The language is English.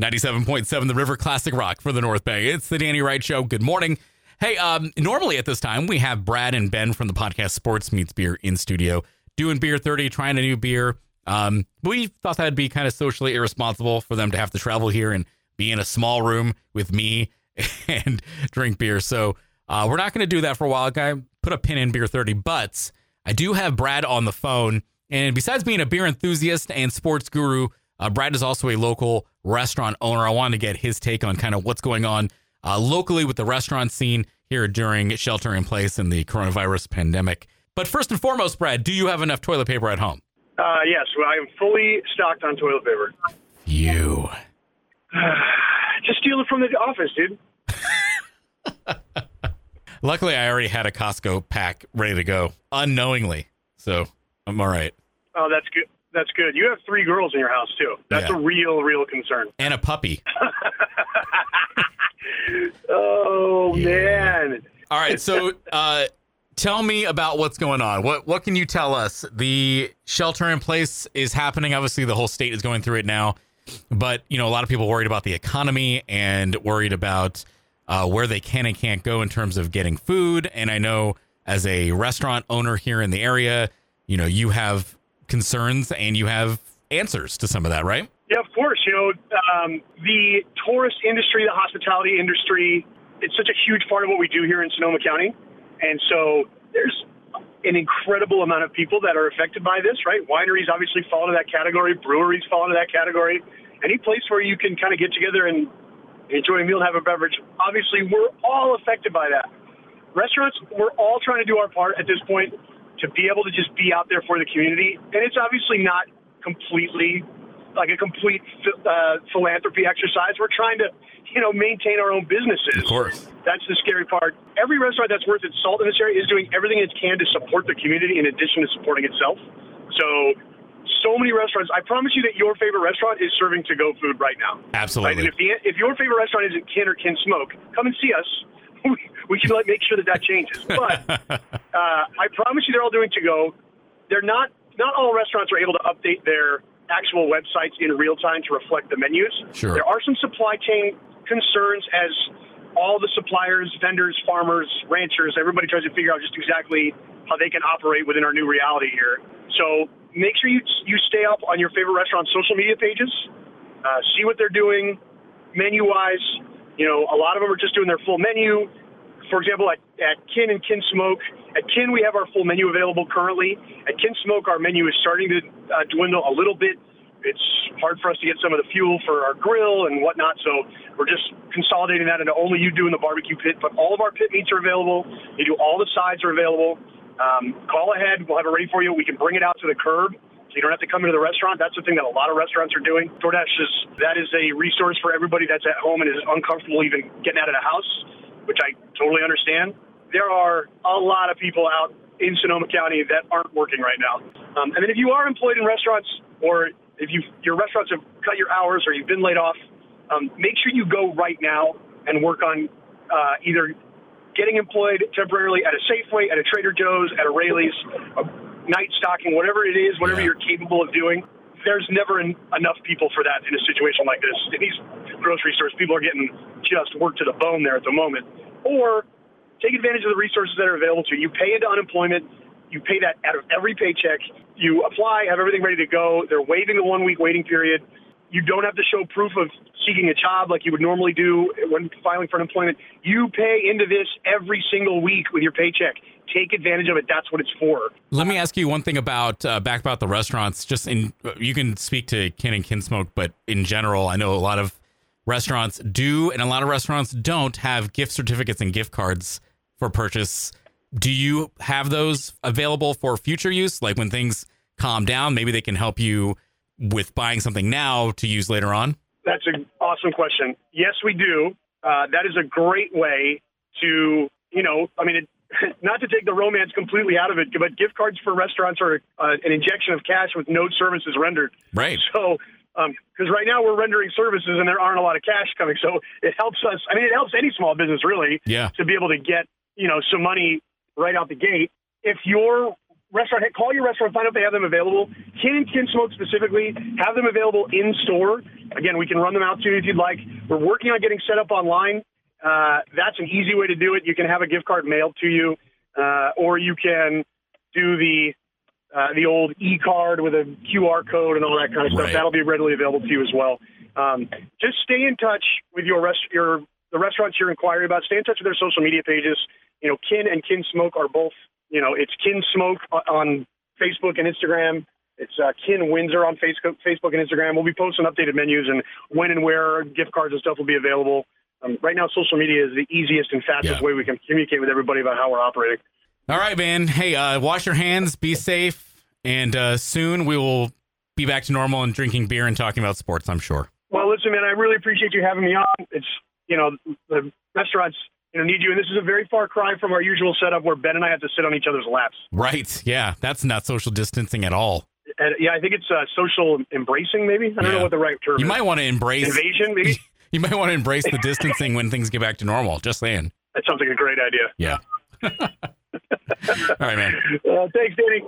97.7 The River Classic Rock for the North Bay. It's the Danny Wright Show. Good morning. Hey, um, normally at this time, we have Brad and Ben from the podcast Sports Meets Beer in studio doing Beer 30, trying a new beer. Um, we thought that'd be kind of socially irresponsible for them to have to travel here and be in a small room with me and drink beer. So uh, we're not going to do that for a while, guy. Put a pin in Beer 30, but I do have Brad on the phone. And besides being a beer enthusiast and sports guru, uh, Brad is also a local restaurant owner. I wanted to get his take on kind of what's going on uh, locally with the restaurant scene here during shelter in place and the coronavirus pandemic. But first and foremost, Brad, do you have enough toilet paper at home? Uh, yes, well, I am fully stocked on toilet paper. You. Just steal it from the office, dude. Luckily, I already had a Costco pack ready to go unknowingly. So I'm all right. Oh, that's good. That's good. You have three girls in your house too. That's Yeah. a real, real concern. And a puppy. Oh man. All right. So uh, tell me about what's going on. What what can you tell us? The shelter in place is happening. Obviously, the whole state is going through it now. But you know, a lot of people worried about the economy and worried about uh, where they can and can't go in terms of getting food. And I know as a restaurant owner here in the area, you know, you have concerns and you have answers to some of that, right? Yeah, of course. You know, um, the tourist industry, the hospitality industry, it's such a huge part of what we do here in Sonoma County. And so there's an incredible amount of people that are affected by this, right? Wineries obviously fall into that category, breweries fall into that category. Any place where you can kind of get together and enjoy a meal have a beverage, obviously we're all affected by that. Restaurants, we're all trying to do our part at this point to be able to just be out there for the community. And it's obviously not completely like a complete uh, philanthropy exercise. We're trying to, you know, maintain our own businesses. Of course. That's the scary part. Every restaurant that's worth its salt in this area is doing everything it can to support the community in addition to supporting itself. So, so many restaurants. I promise you that your favorite restaurant is serving to-go food right now. Right? Absolutely. And if, the, if your favorite restaurant isn't Kin or Kin Smoke, come and see us. We, can like make sure that that changes. But uh, I promise you, they're all doing to go. They're not. Not all restaurants are able to update their actual websites in real time to reflect the menus. Sure. There are some supply chain concerns as all the suppliers, vendors, farmers, ranchers, everybody tries to figure out just exactly how they can operate within our new reality here. So make sure you you stay up on your favorite restaurant social media pages. Uh, see what they're doing menu wise. You know, a lot of them are just doing their full menu. For example, at, at Kin and Kin Smoke, at Kin we have our full menu available currently. At Kin Smoke, our menu is starting to uh, dwindle a little bit. It's hard for us to get some of the fuel for our grill and whatnot, so we're just consolidating that into only you doing the barbecue pit. But all of our pit meats are available. They do all the sides are available. Um, call ahead. We'll have it ready for you. We can bring it out to the curb so you don't have to come into the restaurant. That's the thing that a lot of restaurants are doing. DoorDash is that is a resource for everybody that's at home and is uncomfortable even getting out of the house, which I totally understand. There are a lot of people out in Sonoma County that aren't working right now. Um, and then if you are employed in restaurants or if you your restaurants have cut your hours or you've been laid off, um, make sure you go right now and work on uh, either getting employed temporarily at a Safeway, at a Trader Joe's, at a Raley's, a night stocking, whatever it is, whatever Yeah. you're capable of doing. There's never en- enough people for that in a situation like this. In these grocery stores, people are getting just worked to the bone there at the moment. Or take advantage of the resources that are available to you. You pay into unemployment. You pay that out of every paycheck. You apply, have everything ready to go. They're waiving the one week waiting period. You don't have to show proof of seeking a job like you would normally do when filing for unemployment. You pay into this every single week with your paycheck. Take advantage of it. That's what it's for. Let me ask you one thing about uh, back about the restaurants. Just in, you can speak to Kin and Kin Smoke, but in general, I know a lot of restaurants do, and a lot of restaurants don't have gift certificates and gift cards for purchase. Do you have those available for future use? Like when things calm down, maybe they can help you with buying something now to use later on. That's an awesome question. Yes, we do. Uh, that is a great way to, you know, I mean, it, not to take the romance completely out of it, but gift cards for restaurants are uh, an injection of cash with no services rendered. Right. So, because right now we're rendering services and there aren't a lot of cash coming, so it helps us. I mean, it helps any small business really Yeah. to be able to get you know some money right out the gate. If your restaurant, call your restaurant, find out if they have them available. Kin and Kin Smoke specifically have them available in store. again, we can run them out to you if you'd like. We're working on getting set up online. Uh, that's an easy way to do it. You can have a gift card mailed to you, uh, or you can do the uh, the old e card with a QR code and all that kind of stuff. Right. That'll be readily available to you as well. Um, just stay in touch with your rest your the restaurants you're inquiring about. Stay in touch with their social media pages. You know, Kin and Kin Smoke are both. You know, it's Kin Smoke on Facebook and Instagram. It's uh, Kin Windsor on Facebook, Facebook and Instagram. We'll be posting updated menus and when and where gift cards and stuff will be available. Um, right now, social media is the easiest and fastest Yeah. way we can communicate with everybody about how we're operating. All right, man. Hey, uh, wash your hands, be safe, and uh, soon we will be back to normal and drinking beer and talking about sports. I'm sure. Well, listen, man, I really appreciate you having me on. It's you know the restaurants you know need you, and this is a very far cry from our usual setup where Ben and I have to sit on each other's laps. Right? Yeah, that's not social distancing at all. And, yeah, I think it's uh, social embracing, maybe. I don't Yeah. know what the right term You is. might want to embrace. Invasion, maybe. You might want to embrace the distancing when things get back to normal. Just saying. that sounds like a great idea. Yeah. All right, man. Uh, thanks, Danny.